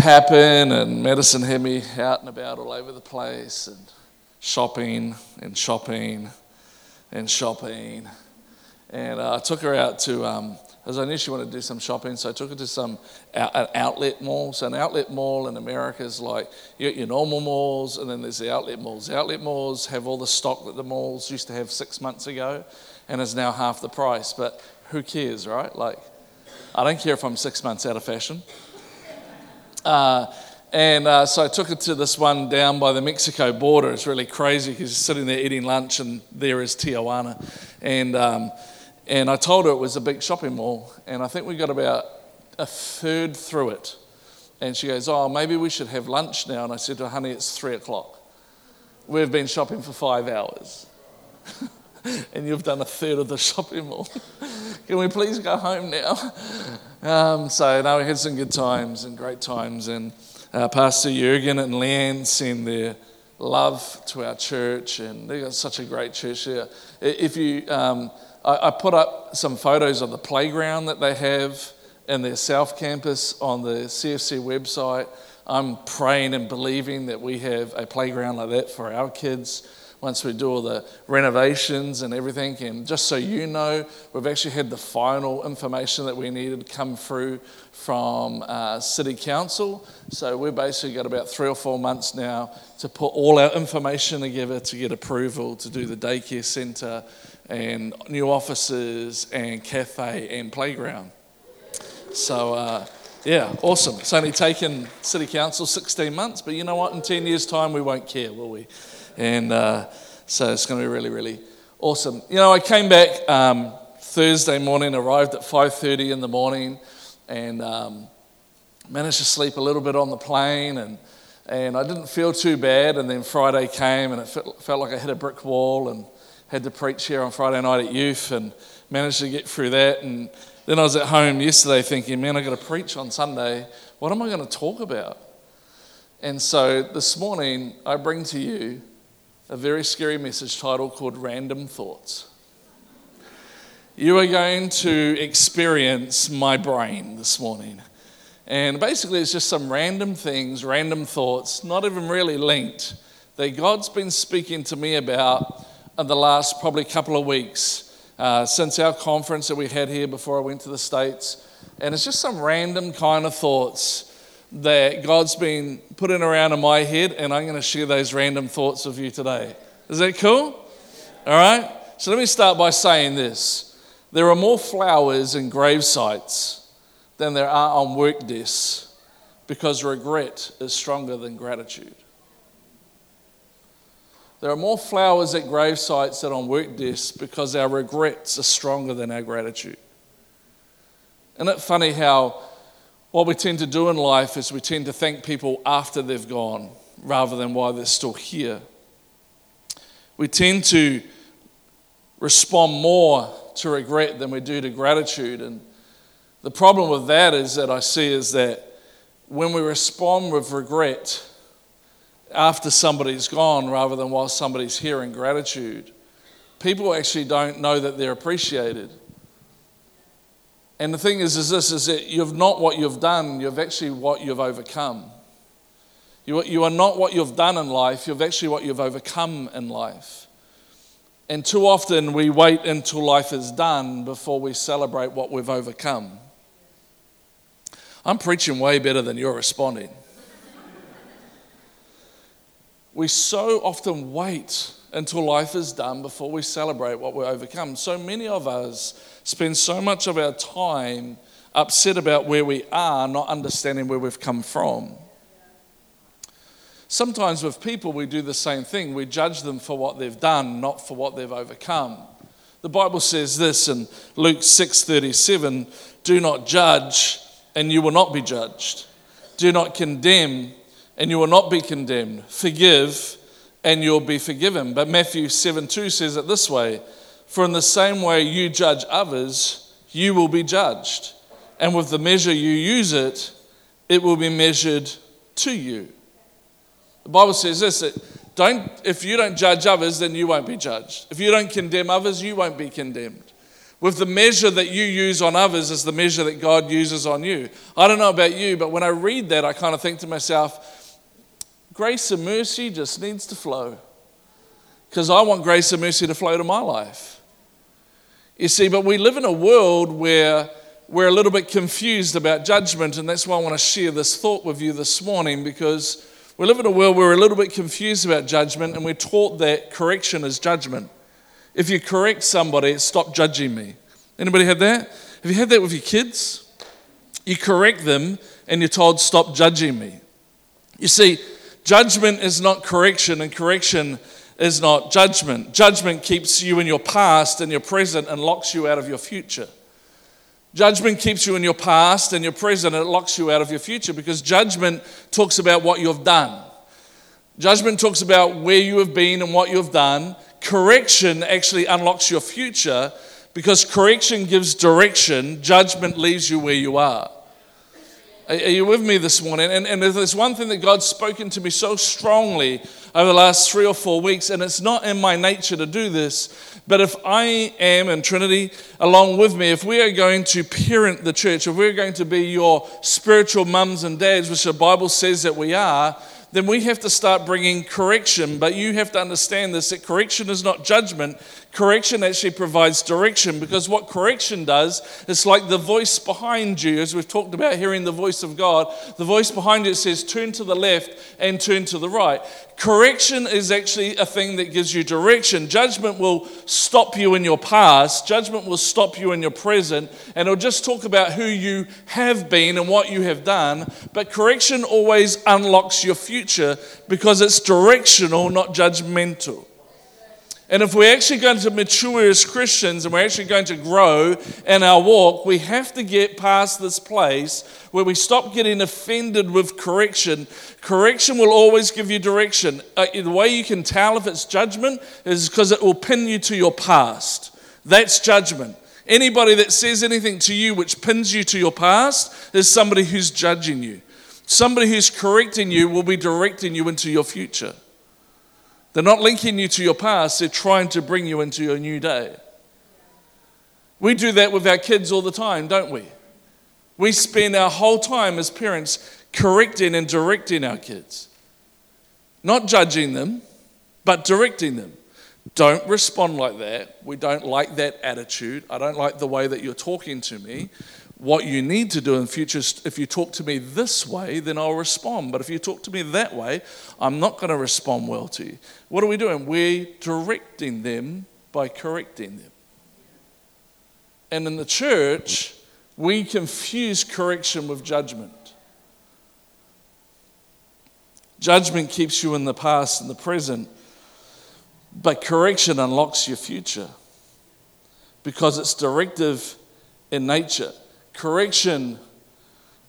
Pappin and Madison had me out and about all over the place and shopping and shopping and shopping. And uh, I took her out to, um, as I knew she wanted to do some shopping, so I took her to some out, an outlet mall. So, an outlet mall in America is like you your normal malls, and then there's the outlet malls. The outlet malls have all the stock that the malls used to have six months ago and is now half the price. But who cares, right? Like, I don't care if I'm six months out of fashion. Uh, and uh, so I took her to this one down by the Mexico border. It's really crazy because sitting there eating lunch, and there is Tijuana. And, um, and I told her it was a big shopping mall. And I think we got about a third through it. And she goes, Oh, maybe we should have lunch now. And I said to her, Honey, it's three o'clock. We've been shopping for five hours. and you've done a third of the shopping mall. Can we please go home now? Um, so, no, we had some good times and great times. And uh, Pastor Jurgen and Leanne send their love to our church, and they've got such a great church here. If you, um, I, I put up some photos of the playground that they have in their South Campus on the CFC website. I'm praying and believing that we have a playground like that for our kids once we do all the renovations and everything. And just so you know, we've actually had the final information that we needed come through from uh, City Council. So we've basically got about three or four months now to put all our information together to get approval to do the daycare centre and new offices and cafe and playground. So, uh, yeah, awesome. It's only taken City Council 16 months, but you know what? In 10 years' time, we won't care, will we? And uh, so it's going to be really, really awesome. You know, I came back um, Thursday morning, arrived at 5.30 in the morning, and um, managed to sleep a little bit on the plane, and, and I didn't feel too bad. And then Friday came, and it felt, like I hit a brick wall, and had to preach here on Friday night at youth, and managed to get through that. And then I was at home yesterday thinking, man, I've got to preach on Sunday. What am I going to talk about? And so this morning, I bring to you a very scary message title called Random Thoughts. You are going to experience my brain this morning. And basically, it's just some random things, random thoughts, not even really linked, that God's been speaking to me about in the last probably couple of weeks uh, since our conference that we had here before I went to the States. And it's just some random kind of thoughts that God's been putting around in my head, and I'm going to share those random thoughts with you today. Is that cool? All right? So let me start by saying this there are more flowers in grave sites than there are on work desks because regret is stronger than gratitude. There are more flowers at grave sites than on work desks because our regrets are stronger than our gratitude. Isn't it funny how what we tend to do in life is we tend to thank people after they've gone rather than while they're still here. We tend to respond more to regret than we do to gratitude. And the problem with that is that I see is that when we respond with regret after somebody's gone rather than while somebody's here in gratitude, people actually don't know that they're appreciated. And the thing is, is this is that you've not what you've done, you've actually what you've overcome. You, you are not what you've done in life, you've actually what you've overcome in life. And too often we wait until life is done before we celebrate what we've overcome. I'm preaching way better than you're responding. We so often wait until life is done before we celebrate what we overcome. So many of us spend so much of our time upset about where we are, not understanding where we've come from. Sometimes with people, we do the same thing. We judge them for what they've done, not for what they've overcome. The Bible says this in Luke 6:37, "Do not judge, and you will not be judged. Do not condemn, and you will not be condemned. Forgive, and you'll be forgiven." But Matthew 7:2 says it this way, for in the same way you judge others, you will be judged. And with the measure you use it, it will be measured to you. The Bible says this that don't, if you don't judge others, then you won't be judged. If you don't condemn others, you won't be condemned. with the measure that you use on others is the measure that God uses on you. I don't know about you, but when I read that, I kind of think to myself, grace and mercy just needs to flow. Because I want grace and mercy to flow to my life. You see, but we live in a world where we're a little bit confused about judgment, and that's why I want to share this thought with you this morning because we live in a world where we're a little bit confused about judgment, and we're taught that correction is judgment. If you correct somebody, stop judging me. Anybody had that? Have you had that with your kids? You correct them and you're told, stop judging me. You see, judgment is not correction, and correction is not judgment. Judgment keeps you in your past and your present and locks you out of your future. Judgment keeps you in your past and your present and it locks you out of your future because judgment talks about what you've done. Judgment talks about where you have been and what you've done. Correction actually unlocks your future because correction gives direction, judgment leaves you where you are. Are you with me this morning? And, and there's one thing that God's spoken to me so strongly over the last three or four weeks, and it's not in my nature to do this, but if I am, and Trinity along with me, if we are going to parent the church, if we're going to be your spiritual mums and dads, which the Bible says that we are, then we have to start bringing correction. But you have to understand this that correction is not judgment. Correction actually provides direction because what correction does is like the voice behind you, as we've talked about hearing the voice of God, the voice behind you says, turn to the left and turn to the right. Correction is actually a thing that gives you direction. Judgment will stop you in your past, judgment will stop you in your present, and it'll just talk about who you have been and what you have done. But correction always unlocks your future because it's directional, not judgmental. And if we're actually going to mature as Christians and we're actually going to grow in our walk, we have to get past this place where we stop getting offended with correction. Correction will always give you direction. Uh, the way you can tell if it's judgment is because it will pin you to your past. That's judgment. Anybody that says anything to you which pins you to your past is somebody who's judging you. Somebody who's correcting you will be directing you into your future. They're not linking you to your past, they're trying to bring you into your new day. We do that with our kids all the time, don't we? We spend our whole time as parents correcting and directing our kids, not judging them, but directing them. Don't respond like that. We don't like that attitude. I don't like the way that you're talking to me what you need to do in the future if you talk to me this way then i'll respond. But if you talk to me that way i'm not going to respond well to you. What are we doing? We're directing them by correcting them. And in the church we confuse correction with judgment. Judgment keeps you in the past and the present but correction unlocks your future because it's directive in nature Correction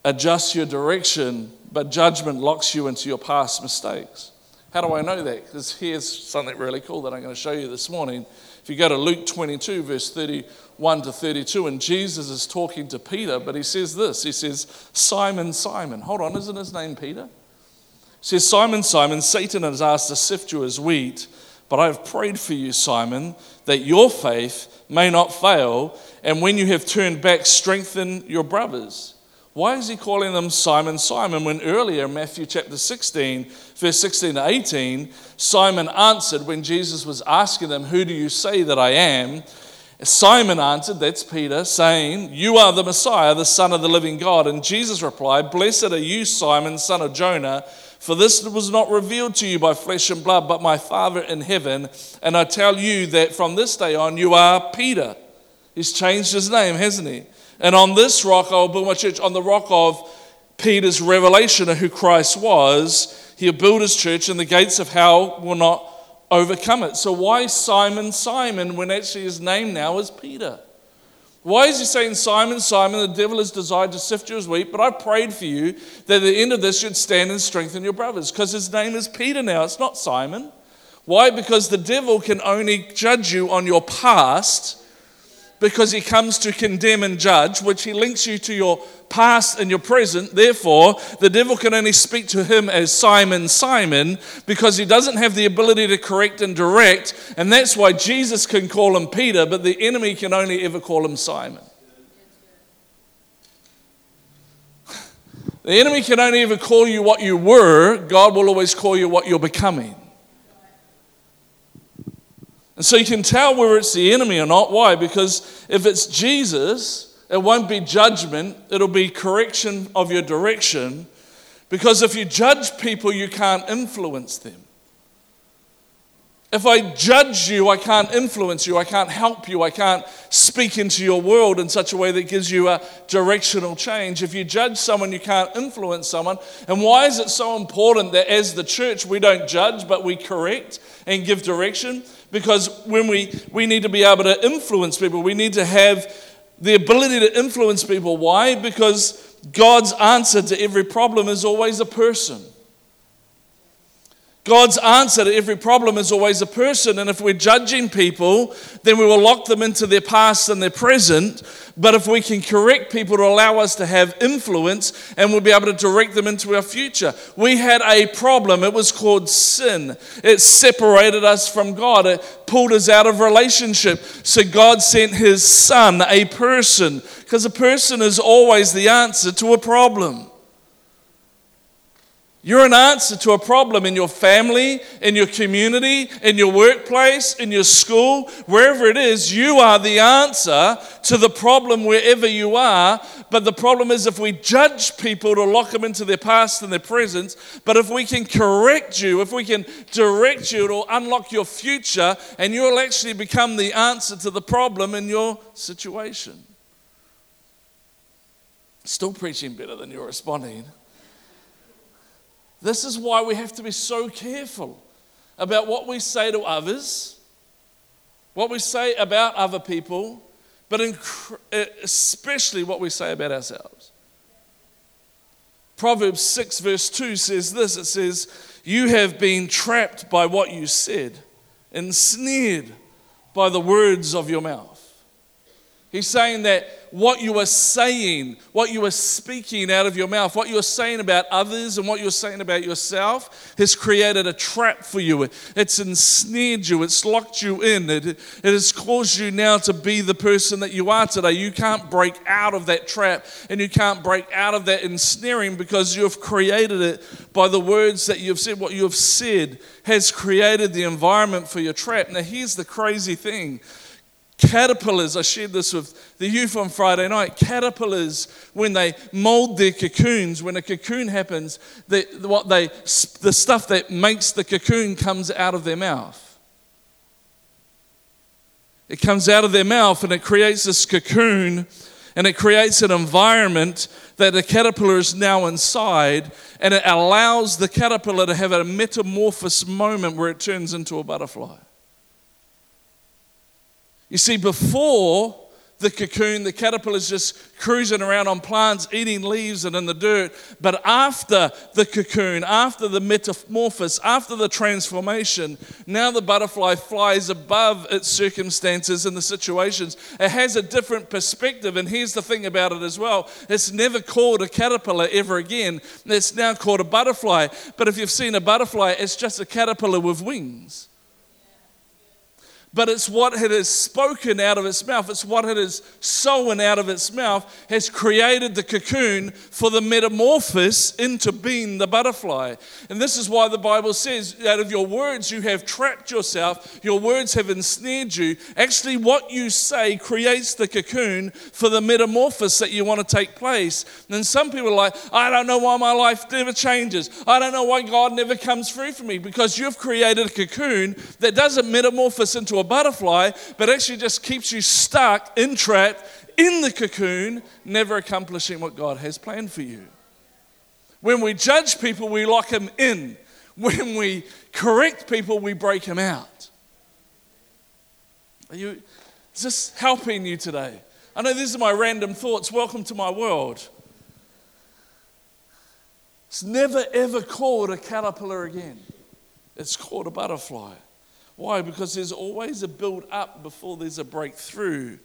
adjusts your direction, but judgment locks you into your past mistakes. How do I know that? Because here's something really cool that I'm going to show you this morning. If you go to Luke 22, verse 31 to 32, and Jesus is talking to Peter, but he says this He says, Simon, Simon. Hold on, isn't his name Peter? He says, Simon, Simon, Satan has asked to sift you as wheat, but I have prayed for you, Simon, that your faith may not fail, and when you have turned back, strengthen your brothers. Why is he calling them Simon, Simon, when earlier in Matthew chapter 16, verse 16 to 18, Simon answered when Jesus was asking them, Who do you say that I am? Simon answered, that's Peter, saying, You are the Messiah, the Son of the living God. And Jesus replied, Blessed are you, Simon, son of Jonah, for this was not revealed to you by flesh and blood, but my Father in heaven. And I tell you that from this day on, you are Peter. He's changed his name, hasn't he? And on this rock I will build my church, on the rock of Peter's revelation of who Christ was. He'll build his church, and the gates of hell will not overcome it. So, why Simon, Simon, when actually his name now is Peter? Why is he saying, Simon, Simon, the devil has desired to sift you as wheat, but I prayed for you that at the end of this you'd stand and strengthen your brothers? Because his name is Peter now, it's not Simon. Why? Because the devil can only judge you on your past because he comes to condemn and judge, which he links you to your past and your present. Therefore, the devil can only speak to him as Simon, Simon, because he doesn't have the ability to correct and direct. And that's why Jesus can call him Peter, but the enemy can only ever call him Simon. The enemy can only ever call you what you were, God will always call you what you're becoming. And so you can tell whether it's the enemy or not. Why? Because if it's Jesus, it won't be judgment, it'll be correction of your direction. Because if you judge people, you can't influence them. If I judge you, I can't influence you, I can't help you, I can't speak into your world in such a way that gives you a directional change. If you judge someone, you can't influence someone. And why is it so important that as the church we don't judge, but we correct and give direction? Because when we, we need to be able to influence people, we need to have the ability to influence people. Why? Because God's answer to every problem is always a person. God's answer to every problem is always a person. And if we're judging people, then we will lock them into their past and their present. But if we can correct people to allow us to have influence and we'll be able to direct them into our future. We had a problem. It was called sin. It separated us from God, it pulled us out of relationship. So God sent his son, a person, because a person is always the answer to a problem. You're an answer to a problem in your family, in your community, in your workplace, in your school, wherever it is. You are the answer to the problem wherever you are. But the problem is if we judge people to lock them into their past and their present, but if we can correct you, if we can direct you, it'll unlock your future and you'll actually become the answer to the problem in your situation. Still preaching better than you're responding. This is why we have to be so careful about what we say to others, what we say about other people, but especially what we say about ourselves. Proverbs 6, verse 2 says this it says, You have been trapped by what you said, ensnared by the words of your mouth. He's saying that what you are saying, what you are speaking out of your mouth, what you are saying about others and what you're saying about yourself has created a trap for you. It's ensnared you, it's locked you in, it, it has caused you now to be the person that you are today. You can't break out of that trap and you can't break out of that ensnaring because you have created it by the words that you've said. What you have said has created the environment for your trap. Now, here's the crazy thing Caterpillars, I shared this with the youth on Friday night. Caterpillars, when they mold their cocoons, when a cocoon happens, they, what they, the stuff that makes the cocoon comes out of their mouth. It comes out of their mouth and it creates this cocoon and it creates an environment that the caterpillar is now inside and it allows the caterpillar to have a metamorphosis moment where it turns into a butterfly. You see, before the cocoon, the caterpillar is just cruising around on plants, eating leaves and in the dirt. But after the cocoon, after the metamorphosis, after the transformation, now the butterfly flies above its circumstances and the situations. It has a different perspective. And here's the thing about it as well it's never called a caterpillar ever again, it's now called a butterfly. But if you've seen a butterfly, it's just a caterpillar with wings but it's what it has spoken out of its mouth. It's what it has sown out of its mouth has created the cocoon for the metamorphosis into being the butterfly. And this is why the Bible says, out of your words you have trapped yourself, your words have ensnared you. Actually, what you say creates the cocoon for the metamorphosis that you want to take place. And some people are like, I don't know why my life never changes. I don't know why God never comes through for me because you've created a cocoon that doesn't metamorphose into a butterfly, but actually just keeps you stuck, entrapped in the cocoon, never accomplishing what God has planned for you. When we judge people, we lock them in. When we correct people, we break them out. Are you, is this helping you today? I know these are my random thoughts. Welcome to my world. It's never ever called a caterpillar again. It's called a butterfly. Why? Because there's always a build up before there's a breakthrough.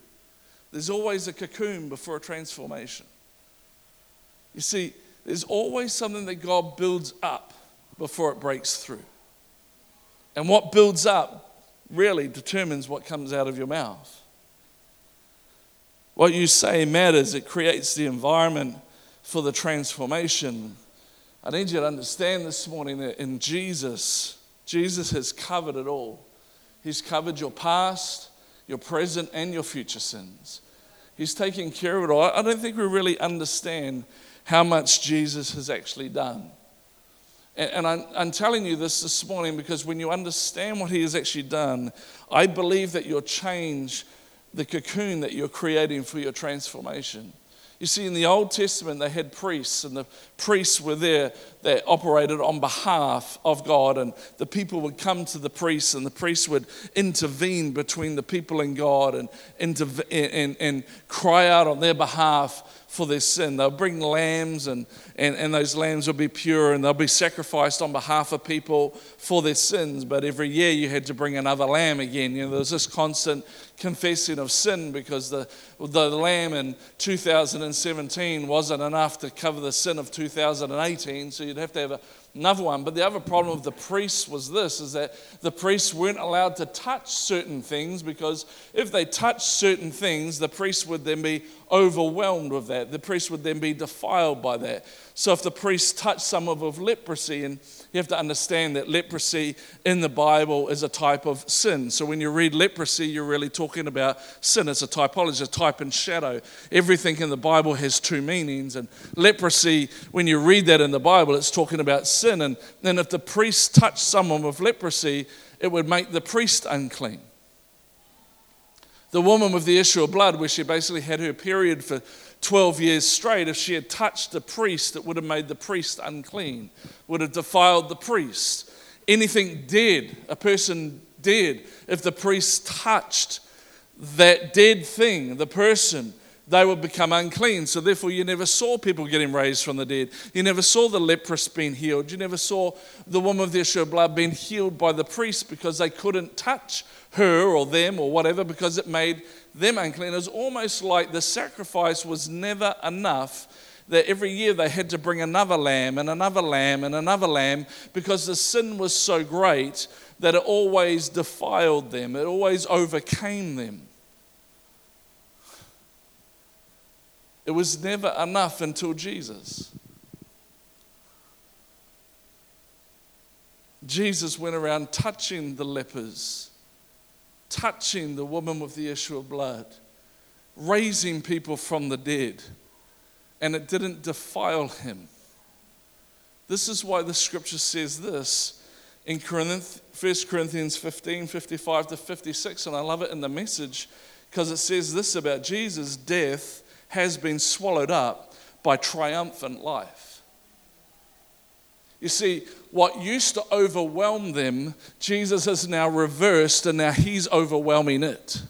There's always a cocoon before a transformation. You see, there's always something that God builds up before it breaks through. And what builds up really determines what comes out of your mouth. What you say matters, it creates the environment for the transformation. I need you to understand this morning that in Jesus, Jesus has covered it all. He's covered your past, your present, and your future sins. He's taking care of it all. I don't think we really understand how much Jesus has actually done. And, I'm, I'm, telling you this this morning because when you understand what he has actually done, I believe that you'll change the cocoon that you're creating for your transformation. You see, in the Old Testament, they had priests, and the priests were there that operated on behalf of God, and the people would come to the priests, and the priests would intervene between the people and God and, and, and cry out on their behalf for their sin. They'll bring lambs, and, and, and those lambs will be pure, and they'll be sacrificed on behalf of people for their sins. But every year you had to bring another lamb again. You know, there was this constant confessing of sin because the, the lamb in 2017 wasn't enough to cover the sin of 2018, so you'd have to have a another one. But the other problem of the priests was this is that the priests weren't allowed to touch certain things because if they touched certain things, the priests would then be overwhelmed with that. The priest would then be defiled by that. So if the priest touched someone with leprosy, and you have to understand that leprosy in the Bible is a type of sin. So when you read leprosy, you're really talking about sin. It's a typology, a type and shadow. Everything in the Bible has two meanings. And leprosy, when you read that in the Bible, it's talking about sin. And then if the priest touched someone with leprosy, it would make the priest unclean. The woman with the issue of blood, where she basically had her period for 12 years straight, if she had touched a priest, it would have made the priest unclean, would have defiled the priest. Anything dead, a person dead, if the priest touched that dead thing, the person, they would become unclean. So, therefore, you never saw people getting raised from the dead. You never saw the leprous being healed. You never saw the woman of the issue of blood being healed by the priest because they couldn't touch her or them or whatever because it made them unclean. It was almost like the sacrifice was never enough. That every year they had to bring another lamb and another lamb and another lamb because the sin was so great that it always defiled them, it always overcame them. It was never enough until Jesus. Jesus went around touching the lepers touching the woman with the issue of blood, raising people from the dead, and it didn't defile him. This is why the scripture says this in 1 Corinthians 15 55 to 56, and I love it in the message because it says this about Jesus death has been swallowed up by triumphant life. You see, what used to overwhelm them, Jesus has now reversed and now he's overwhelming it.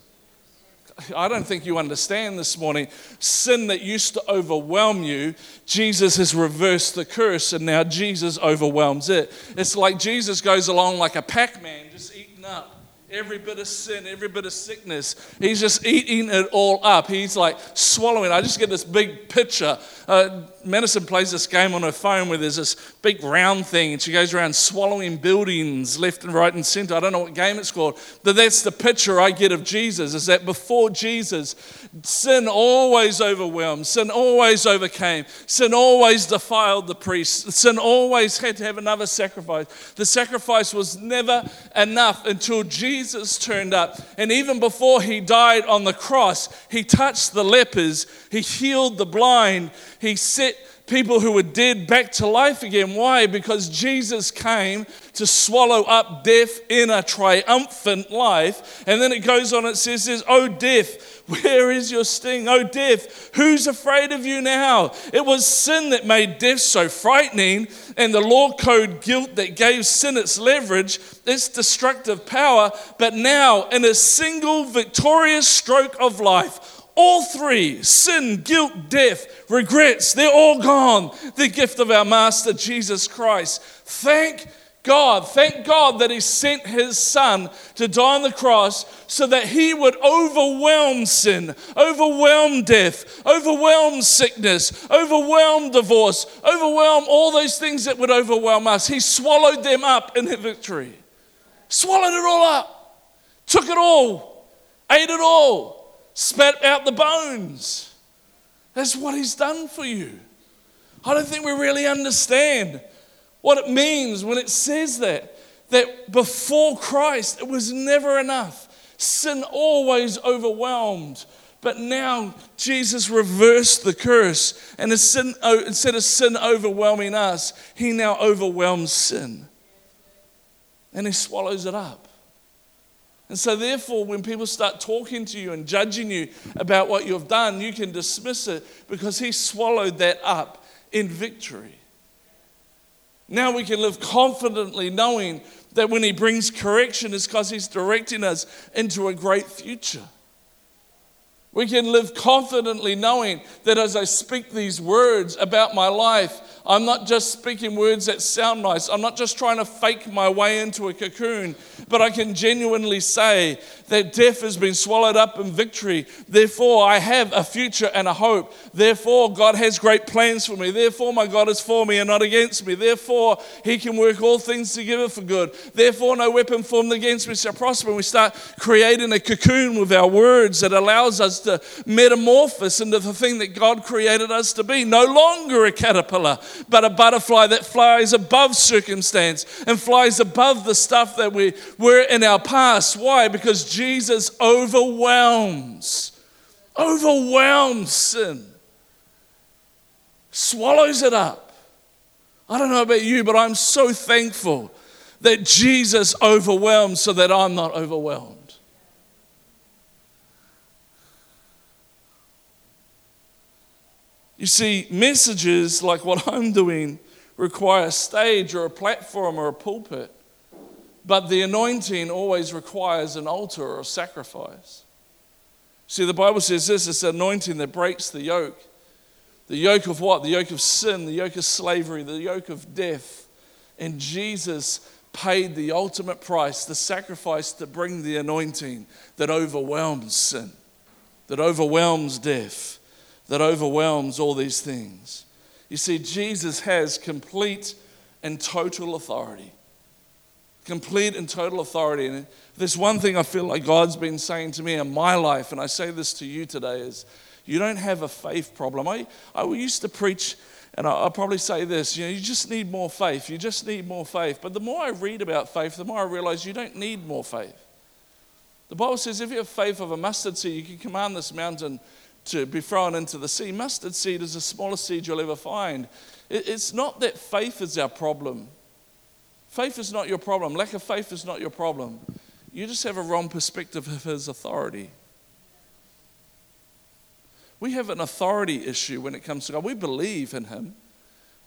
I don't think you understand this morning. Sin that used to overwhelm you, Jesus has reversed the curse and now Jesus overwhelms it. It's like Jesus goes along like a Pac Man, just every bit of sin, every bit of sickness. He's just eating it all up. He's like swallowing. I just get this big picture. Uh, Madison plays this game on her phone where there's this big round thing and she goes around swallowing buildings left and right and center. I don't know what game it's called, but that's the picture I get of Jesus is that before Jesus, sin always overwhelmed, sin always overcame, sin always defiled the priest, sin always had to have another sacrifice. The sacrifice was never enough until Jesus turned up. And even before he died on the cross, he touched the lepers, he healed the blind, he set people who were dead back to life again. Why? Because Jesus came to swallow up death in a triumphant life. And then it goes on, it says, says Oh, death, where is your sting? Oh, death, who's afraid of you now? It was sin that made death so frightening, and the law code guilt that gave sin its leverage, its destructive power. But now, in a single victorious stroke of life, all three sin, guilt, death, regrets they're all gone. The gift of our Master Jesus Christ. Thank God, thank God that He sent His Son to die on the cross so that He would overwhelm sin, overwhelm death, overwhelm sickness, overwhelm divorce, overwhelm all those things that would overwhelm us. He swallowed them up in the victory. Swallowed it all up, took it all, ate it all, spat out the bones. That's what He's done for you. I don't think we really understand what it means when it says that. That before Christ, it was never enough. Sin always overwhelmed. But now Jesus reversed the curse. And sin, oh, instead of sin overwhelming us, he now overwhelms sin. And he swallows it up. And so, therefore, when people start talking to you and judging you about what you've done, you can dismiss it because he swallowed that up in victory. Now we can live confidently knowing that when He brings correction, it's because He's directing us into a great future. We can live confidently knowing that as I speak these words about my life, I'm not just speaking words that sound nice. I'm not just trying to fake my way into a cocoon, but I can genuinely say that death has been swallowed up in victory. Therefore, I have a future and a hope. Therefore, God has great plans for me. Therefore, my God is for me and not against me. Therefore, He can work all things together for good. Therefore, no weapon formed against me shall prosper. And we start creating a cocoon with our words that allows us to metamorphose into the thing that God created us to be. No longer a caterpillar, but a butterfly that flies above circumstance and flies above the stuff that we were in our past. Why? Because Jesus overwhelms, overwhelms sin, swallows it up. I don't know about you, but I'm so thankful that Jesus overwhelms so that I'm not overwhelmed. You see, messages like what I'm doing require a stage or a platform or a pulpit, but the anointing always requires an altar or a sacrifice. See, the Bible says this it's anointing that breaks the yoke. The yoke of what? The yoke of sin, the yoke of slavery, the yoke of death. And Jesus paid the ultimate price, the sacrifice to bring the anointing that overwhelms sin, that overwhelms death that overwhelms all these things. You see, Jesus has complete and total authority. Complete and total authority. And there's one thing I feel like God's been saying to me in my life, and I say this to you today, is you don't have a faith problem. I, I used to preach, and I'll probably say this you know, you just need more faith. You just need more faith. But the more I read about faith, the more I realize you don't need more faith. The Bible says if you have faith of a mustard seed, you can command this mountain to be thrown into the sea. Mustard seed is the smallest seed you'll ever find. It's not that faith is our problem. Faith is not your problem. Lack of faith is not your problem. You just have a wrong perspective of His authority. We have an authority issue when it comes to God. We believe in Him.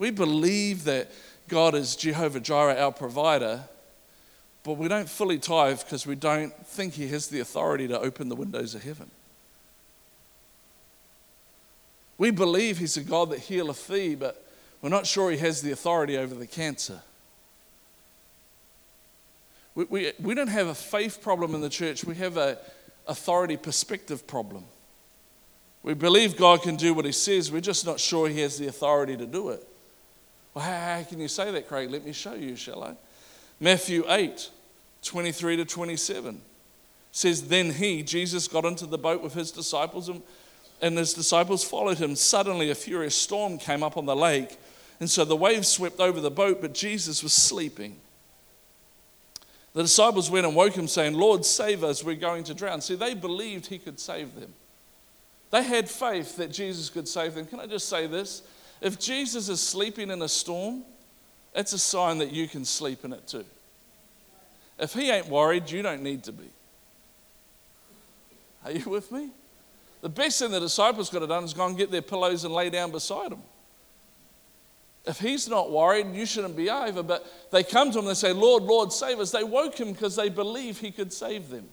We believe that God is Jehovah Jireh, our provider, but we don't fully tithe because we don't think He has the authority to open the windows of heaven. We believe He's a God that healeth thee, but we're not sure He has the authority over the cancer. We, we, we don't have a faith problem in the church, we have a authority perspective problem. We believe God can do what He says, we're just not sure He has the authority to do it. Well, how, how can you say that, Craig? Let me show you, shall I? Matthew 8, 23 to 27 says, Then he, Jesus, got into the boat with his disciples and and his disciples followed him. Suddenly, a furious storm came up on the lake, and so the waves swept over the boat, but Jesus was sleeping. The disciples went and woke him, saying, Lord, save us, we're going to drown. See, they believed he could save them. They had faith that Jesus could save them. Can I just say this? If Jesus is sleeping in a storm, it's a sign that you can sleep in it too. If he ain't worried, you don't need to be. Are you with me? The best thing the disciples could have done is go and get their pillows and lay down beside him. If he's not worried, you shouldn't be either. But they come to him they say, Lord, Lord, save us. They woke him because they believe he could save them.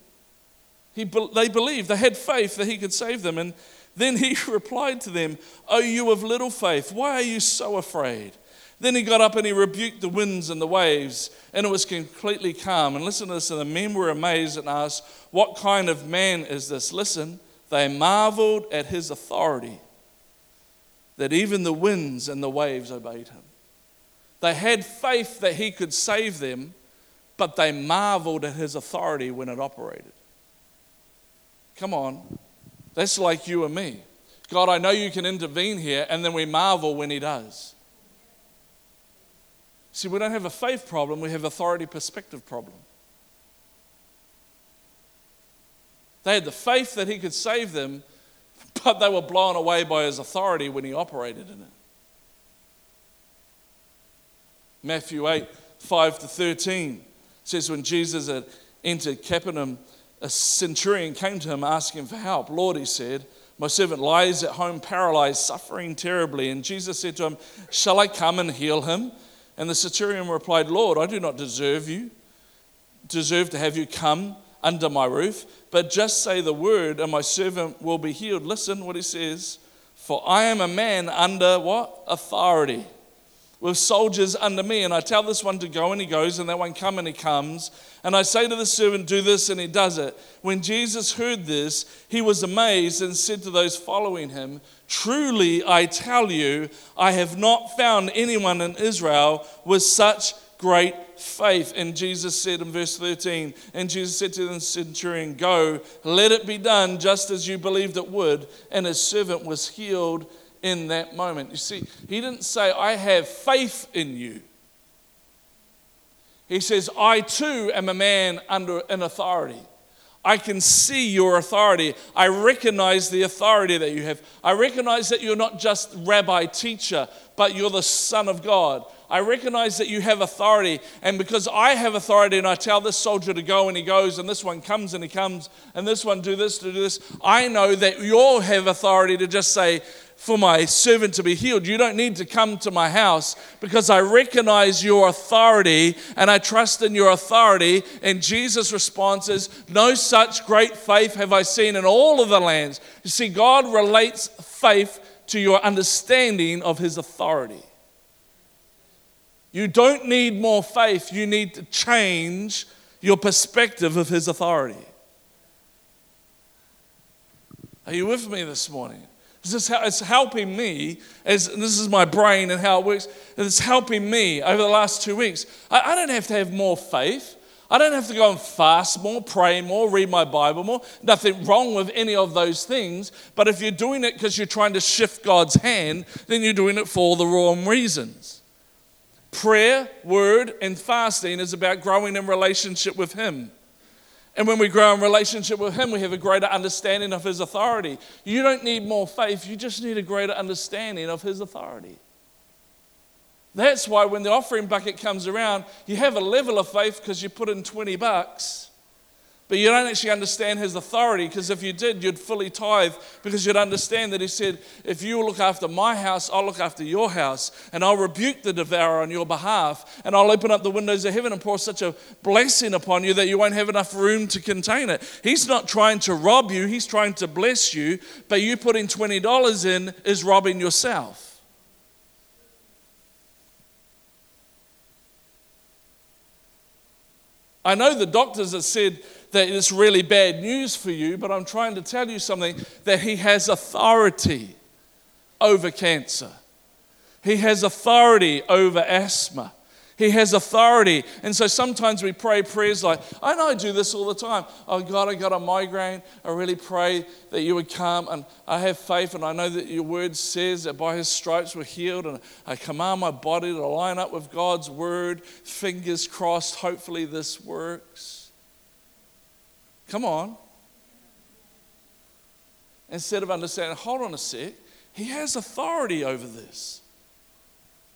He, they believed, they had faith that he could save them. And then he replied to them, Oh, you of little faith, why are you so afraid? Then he got up and he rebuked the winds and the waves, and it was completely calm. And listen to this, and the men were amazed and asked, What kind of man is this? Listen, they marveled at his authority, that even the winds and the waves obeyed him. They had faith that he could save them, but they marveled at his authority when it operated. Come on, that's like you and me. God, I know you can intervene here, and then we marvel when he does. See, we don't have a faith problem, we have authority perspective problem. They had the faith that he could save them, but they were blown away by his authority when he operated in it. Matthew 8, 5 to 13 says, When Jesus had entered Capernaum, a centurion came to him asking for help. Lord, he said, my servant lies at home paralyzed, suffering terribly. And Jesus said to him, Shall I come and heal him? And the centurion replied, Lord, I do not deserve you, deserve to have you come under my roof, but just say the word and my servant will be healed. Listen what he says. For I am a man under what? Authority with soldiers under me. And I tell this one to go, and he goes, and that one come, and he comes. And I say to the servant, Do this, and he does it. When Jesus heard this, he was amazed and said to those following him, Truly I tell you, I have not found anyone in Israel with such great faith. And Jesus said in verse 13, and Jesus said to the centurion, Go, let it be done just as you believed it would. And his servant was healed in that moment. You see, he didn't say, I have faith in you. He says, I too am a man under an authority. I can see your authority. I recognize the authority that you have. I recognize that you're not just rabbi teacher, but you're the Son of God. I recognize that you have authority. And because I have authority and I tell this soldier to go and he goes, and this one comes and he comes, and this one do this, to do this, I know that you all have authority to just say, for my servant to be healed. You don't need to come to my house because I recognize your authority and I trust in your authority. And Jesus' response is, No such great faith have I seen in all of the lands. You see, God relates faith to your understanding of his authority. You don't need more faith, you need to change your perspective of his authority. Are you with me this morning? This it's helping me, as this is my brain and how it works, it's helping me over the last two weeks. I, I don't have to have more faith. I don't have to go and fast more, pray more, read my Bible more. Nothing wrong with any of those things. But if you're doing it because you're trying to shift God's hand, then you're doing it for the wrong reasons. Prayer, word, and fasting is about growing in relationship with Him. And when we grow in relationship with Him, we have a greater understanding of His authority. You don't need more faith, you just need a greater understanding of His authority. That's why when the offering bucket comes around, you have a level of faith because you put in 20 bucks. But you don't actually understand his authority because if you did, you'd fully tithe because you'd understand that he said, If you look after my house, I'll look after your house, and I'll rebuke the devourer on your behalf, and I'll open up the windows of heaven and pour such a blessing upon you that you won't have enough room to contain it. He's not trying to rob you, he's trying to bless you, but you putting $20 in is robbing yourself. I know the doctors have said that it's really bad news for you, but I'm trying to tell you something that He has authority over cancer, He has authority over asthma. He has authority. And so sometimes we pray prayers like, I know I do this all the time. Oh God, I got a migraine. I really pray that you would come. And I have faith, and I know that your word says that by his stripes we're healed. And I command my body to line up with God's word. Fingers crossed, hopefully this works. Come on. Instead of understanding, hold on a sec, he has authority over this.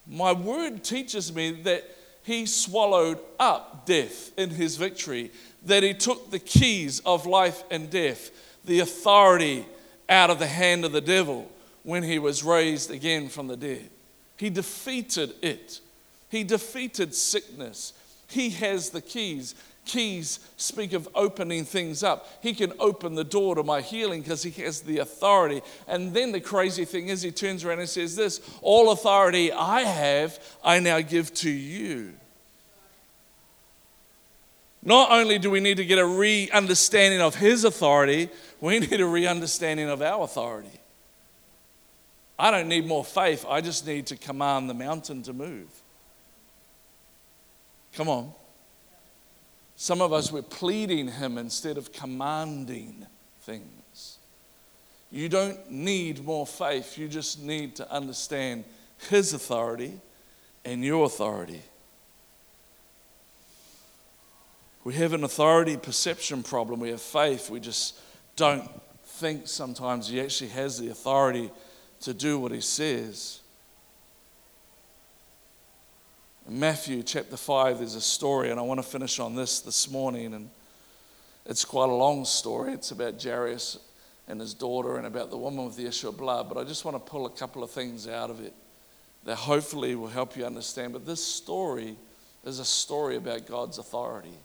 My word teaches me that he swallowed up death in his victory, that he took the keys of life and death, the authority out of the hand of the devil when he was raised again from the dead. He defeated it, he defeated sickness. He has the keys. Keys speak of opening things up. He can open the door to my healing because he has the authority. And then the crazy thing is, he turns around and says, This all authority I have, I now give to you. Not only do we need to get a re understanding of his authority, we need a re understanding of our authority. I don't need more faith, I just need to command the mountain to move. Come on. Some of us, we're pleading him instead of commanding things. You don't need more faith, you just need to understand his authority and your authority. We have an authority perception problem. We have faith. We just don't think sometimes he actually has the authority to do what he says. In Matthew chapter 5, there's a story, and I want to finish on this this morning. And it's quite a long story. It's about Jairus and his daughter and about the woman with the issue of blood. But I just want to pull a couple of things out of it that hopefully will help you understand. But this story is a story about God's authority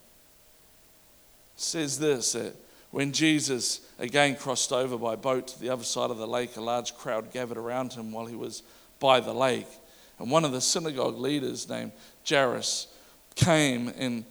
says this that when Jesus again crossed over by boat to the other side of the lake, a large crowd gathered around him while he was by the lake. And one of the synagogue leaders, named Jairus, came and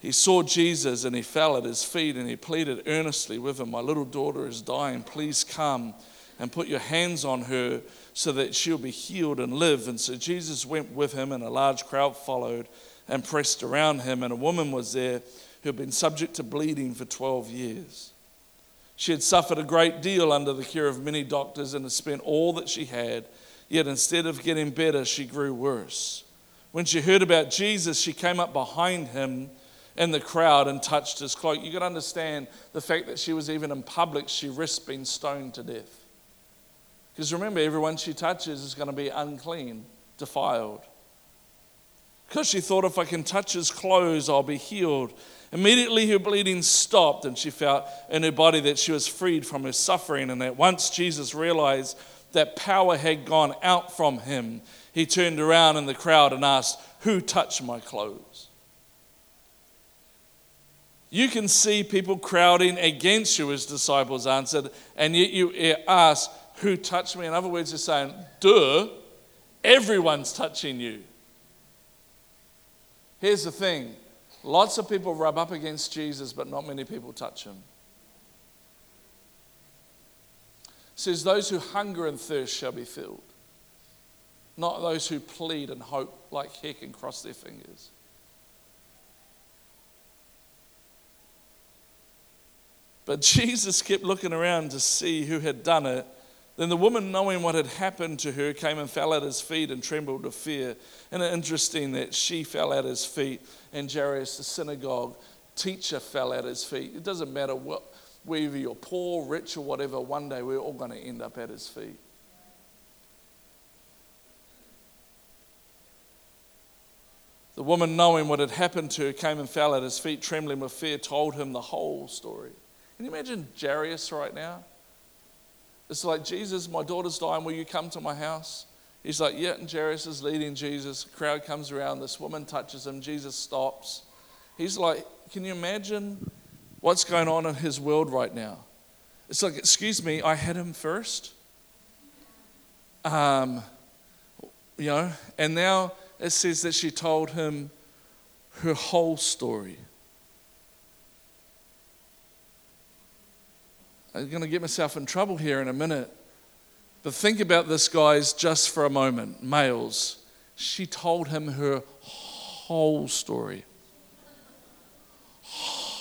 he saw Jesus and he fell at his feet and he pleaded earnestly with him, My little daughter is dying. Please come and put your hands on her so that she'll be healed and live. And so Jesus went with him, and a large crowd followed and pressed around him. And a woman was there who had been subject to bleeding for 12 years. She had suffered a great deal under the care of many doctors and had spent all that she had, yet instead of getting better, she grew worse. When she heard about Jesus, she came up behind him in the crowd and touched his cloak. You can understand the fact that she was even in public, she risked being stoned to death. Because remember, everyone she touches is going to be unclean, defiled. Because she thought, if I can touch his clothes, I'll be healed. Immediately her bleeding stopped, and she felt in her body that she was freed from her suffering. And at once Jesus realized that power had gone out from him. He turned around in the crowd and asked, Who touched my clothes? You can see people crowding against you, his disciples answered, and yet you eh, ask, Who touched me? In other words, you're saying, Duh, everyone's touching you. Here's the thing Lots of people rub up against Jesus, but not many people touch him. It says, Those who hunger and thirst shall be filled, not those who plead and hope like heck and cross their fingers. But Jesus kept looking around to see who had done it then the woman, knowing what had happened to her, came and fell at his feet and trembled with fear. And it's interesting that she fell at his feet, and Jairus, the synagogue teacher, fell at his feet. It doesn't matter what, whether you're poor, rich, or whatever, one day we're all going to end up at his feet. The woman, knowing what had happened to her, came and fell at his feet, trembling with fear, told him the whole story. Can you imagine Jairus right now? It's like, Jesus, my daughter's dying. Will you come to my house? He's like, yeah. And Jairus is leading Jesus. Crowd comes around. This woman touches him. Jesus stops. He's like, can you imagine what's going on in his world right now? It's like, excuse me, I had him first. Um, you know, and now it says that she told him her whole story. I'm going to get myself in trouble here in a minute. But think about this, guys, just for a moment. Males. She told him her whole story.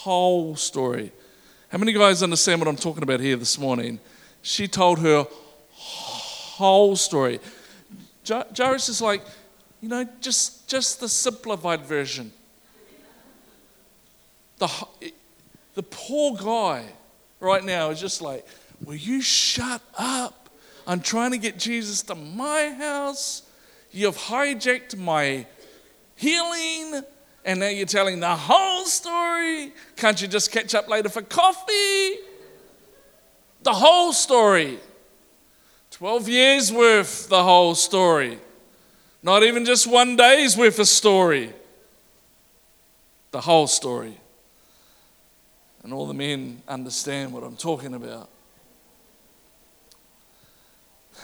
Whole story. How many guys understand what I'm talking about here this morning? She told her whole story. Jairus is like, you know, just, just the simplified version. The, the poor guy right now is just like, Will you shut up? I'm trying to get Jesus to my house. You've hijacked my healing, and now you're telling the whole story. Can't you just catch up later for coffee? The whole story. 12 years worth, the whole story. Not even just one day's worth of story. The whole story. And all the men understand what I'm talking about.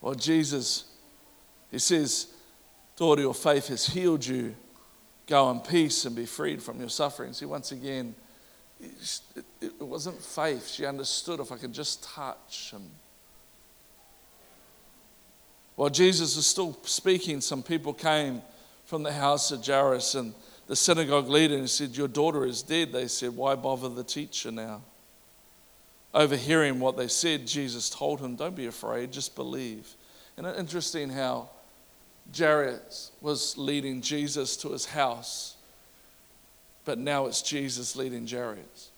Well, Jesus, he says, Daughter, your faith has healed you. Go in peace and be freed from your suffering. See, once again, it wasn't faith. She understood if I could just touch him. While Jesus was still speaking, some people came from the house of Jairus and the synagogue leader and said, Your daughter is dead. They said, Why bother the teacher now? Overhearing what they said, Jesus told him, Don't be afraid, just believe. And it's interesting how Jairus was leading Jesus to his house, but now it's Jesus leading Jairus.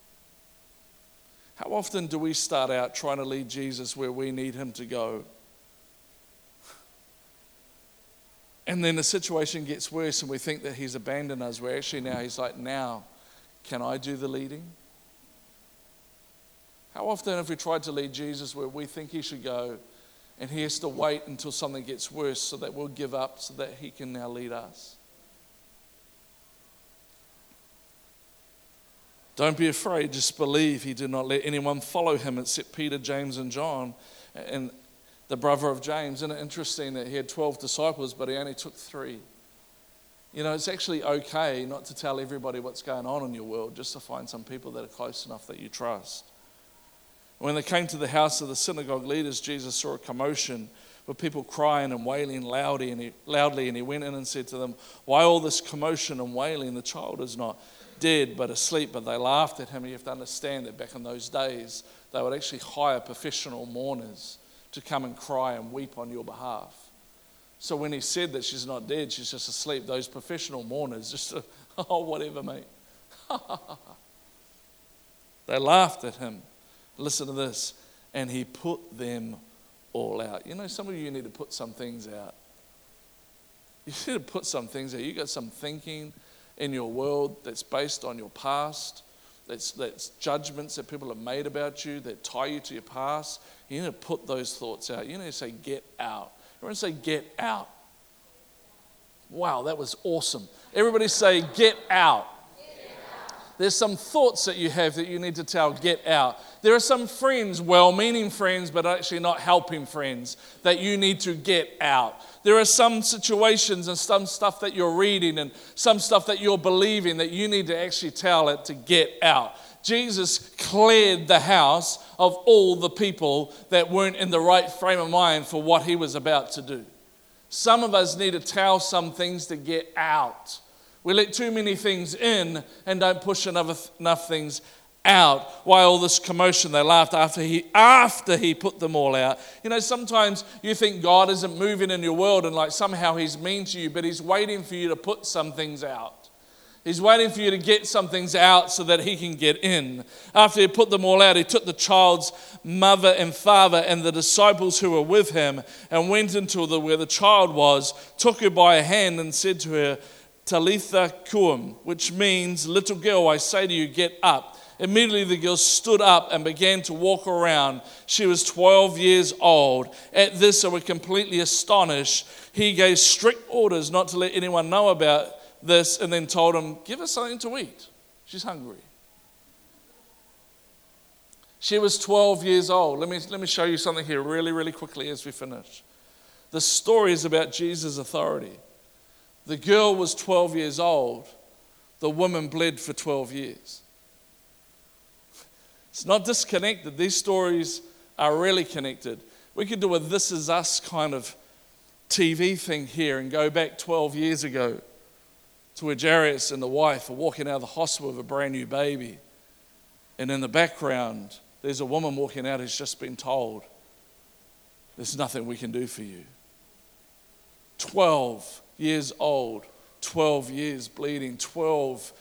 How often do we start out trying to lead Jesus where we need him to go? And then the situation gets worse and we think that he's abandoned us, where actually now he's like, now, can I do the leading? How often have we tried to lead Jesus where we think he should go and he has to wait until something gets worse so that we'll give up so that he can now lead us? Don't be afraid, just believe. He did not let anyone follow him except Peter, James, and John, and the brother of James. Isn't it interesting that he had 12 disciples, but he only took three. You know, it's actually okay not to tell everybody what's going on in your world, just to find some people that are close enough that you trust. When they came to the house of the synagogue leaders, Jesus saw a commotion with people crying and wailing loudly and, he, loudly, and he went in and said to them, Why all this commotion and wailing? The child is not dead but asleep. But they laughed at him. You have to understand that back in those days, they would actually hire professional mourners to come and cry and weep on your behalf. So when he said that she's not dead, she's just asleep, those professional mourners just, oh, whatever, mate. they laughed at him. Listen to this. And he put them all out. You know, some of you need to put some things out. You need to put some things out. You got some thinking in your world that's based on your past, that's, that's judgments that people have made about you that tie you to your past. You need to put those thoughts out. You need to say, get out. Everyone say, get out. Wow, that was awesome. Everybody say, get out. There's some thoughts that you have that you need to tell, get out. There are some friends, well meaning friends, but actually not helping friends, that you need to get out. There are some situations and some stuff that you're reading and some stuff that you're believing that you need to actually tell it to get out. Jesus cleared the house of all the people that weren't in the right frame of mind for what he was about to do. Some of us need to tell some things to get out. We let too many things in and don't push enough, enough things out. Why all this commotion? They laughed after he after he put them all out. You know, sometimes you think God isn't moving in your world and like somehow he's mean to you, but he's waiting for you to put some things out. He's waiting for you to get some things out so that he can get in. After he put them all out, he took the child's mother and father and the disciples who were with him and went into the, where the child was, took her by a hand and said to her, Talitha Kum, which means, Little girl, I say to you, get up. Immediately the girl stood up and began to walk around. She was 12 years old. At this, they were completely astonished. He gave strict orders not to let anyone know about this and then told him, Give her something to eat. She's hungry. She was 12 years old. Let me, let me show you something here really, really quickly as we finish. The story is about Jesus' authority. The girl was 12 years old, the woman bled for 12 years. It's not disconnected. These stories are really connected. We could do a This Is Us kind of TV thing here and go back 12 years ago to where Jairus and the wife are walking out of the hospital with a brand new baby. And in the background, there's a woman walking out who's just been told, There's nothing we can do for you. 12 years old, 12 years bleeding. 12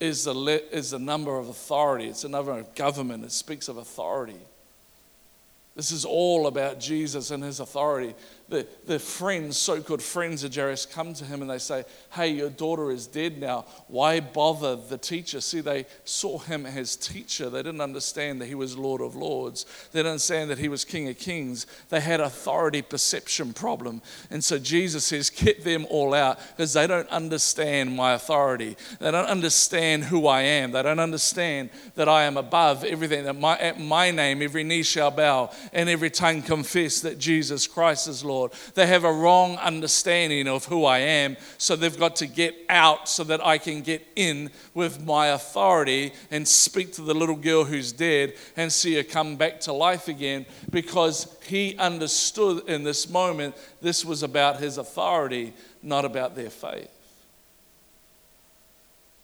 is the, le- is the number of authority, it's a number of government, it speaks of authority. This is all about Jesus and his authority. The, the friends, so called friends of Jairus, come to him and they say, Hey, your daughter is dead now. Why bother the teacher? See, they saw him as teacher. They didn't understand that he was Lord of Lords, they didn't understand that he was King of Kings. They had authority perception problem. And so Jesus says, Get them all out because they don't understand my authority. They don't understand who I am. They don't understand that I am above everything, that my, at my name every knee shall bow and every tongue confess that Jesus Christ is Lord. Lord. They have a wrong understanding of who I am, so they've got to get out so that I can get in with my authority and speak to the little girl who's dead and see her come back to life again because he understood in this moment this was about his authority, not about their faith.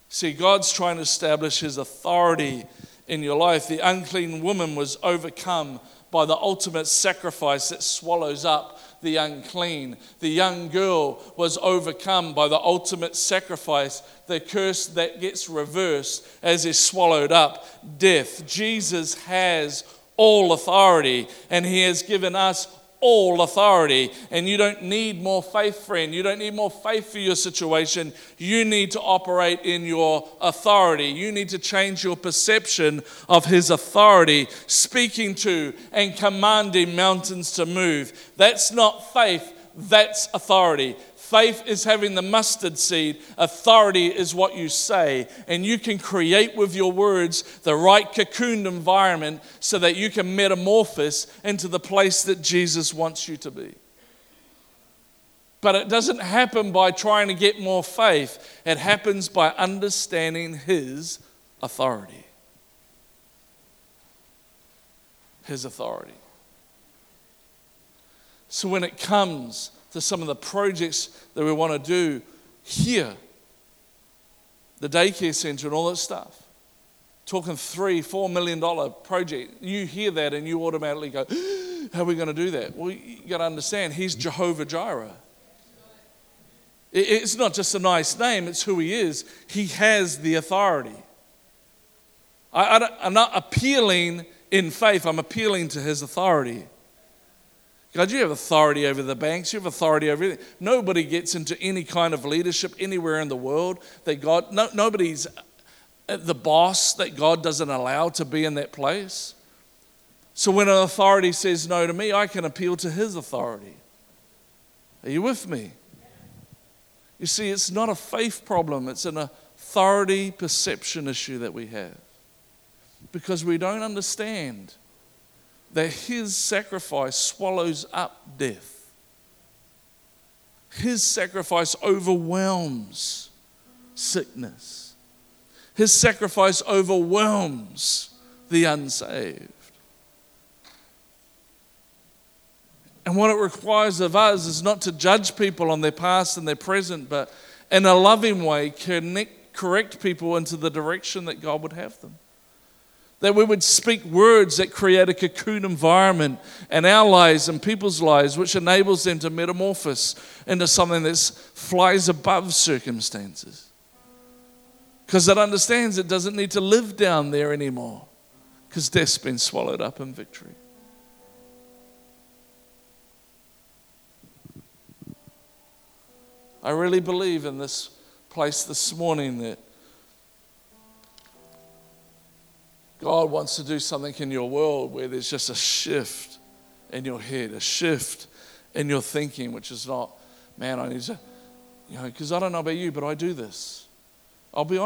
See, God's trying to establish his authority in your life. The unclean woman was overcome by the ultimate sacrifice that swallows up the unclean. The young girl was overcome by the ultimate sacrifice, the curse that gets reversed as is swallowed up death. Jesus has all authority, and He has given us all authority. And you don't need more faith, friend. You don't need more faith for your situation. You need to operate in your authority. You need to change your perception of His authority, speaking to and commanding mountains to move. That's not faith, that's authority. Faith is having the mustard seed. Authority is what you say. And you can create with your words the right cocooned environment so that you can metamorphose into the place that Jesus wants you to be. But it doesn't happen by trying to get more faith, it happens by understanding His authority. His authority. So when it comes to some of the projects that we want to do here, the daycare center and all that stuff. Talking three, four million dollar project. You hear that and you automatically go, How are we going to do that? Well, you got to understand, he's Jehovah Jireh. It's not just a nice name, it's who he is. He has the authority. I, am not appealing in faith, I'm appealing to his authority. God, you have authority over the banks, you have authority over everything. Nobody gets into any kind of leadership anywhere in the world that God, no, nobody's uh, the boss that God doesn't allow to be in that place. So when an authority says no to me, I can appeal to his authority. Are you with me? You see, it's not a faith problem, it's an authority perception issue that we have because we don't understand that his sacrifice swallows up death. His sacrifice overwhelms sickness. His sacrifice overwhelms the unsaved. And what it requires of us is not to judge people on their past and their present, but in a loving way, connect, correct people into the direction that God would have them that we would speak words that create a cocoon environment in our lives and people's lives, which enables them to metamorphose into something that flies above circumstances. Because it understands it doesn't need to live down there anymore, because death's been swallowed up in victory. I really believe in this place this morning that God wants to do something in your world where there's just a shift in your head, a shift in your thinking, which is not, man, I need to, you know, because I don't know about you, but I do this. I'll be honest.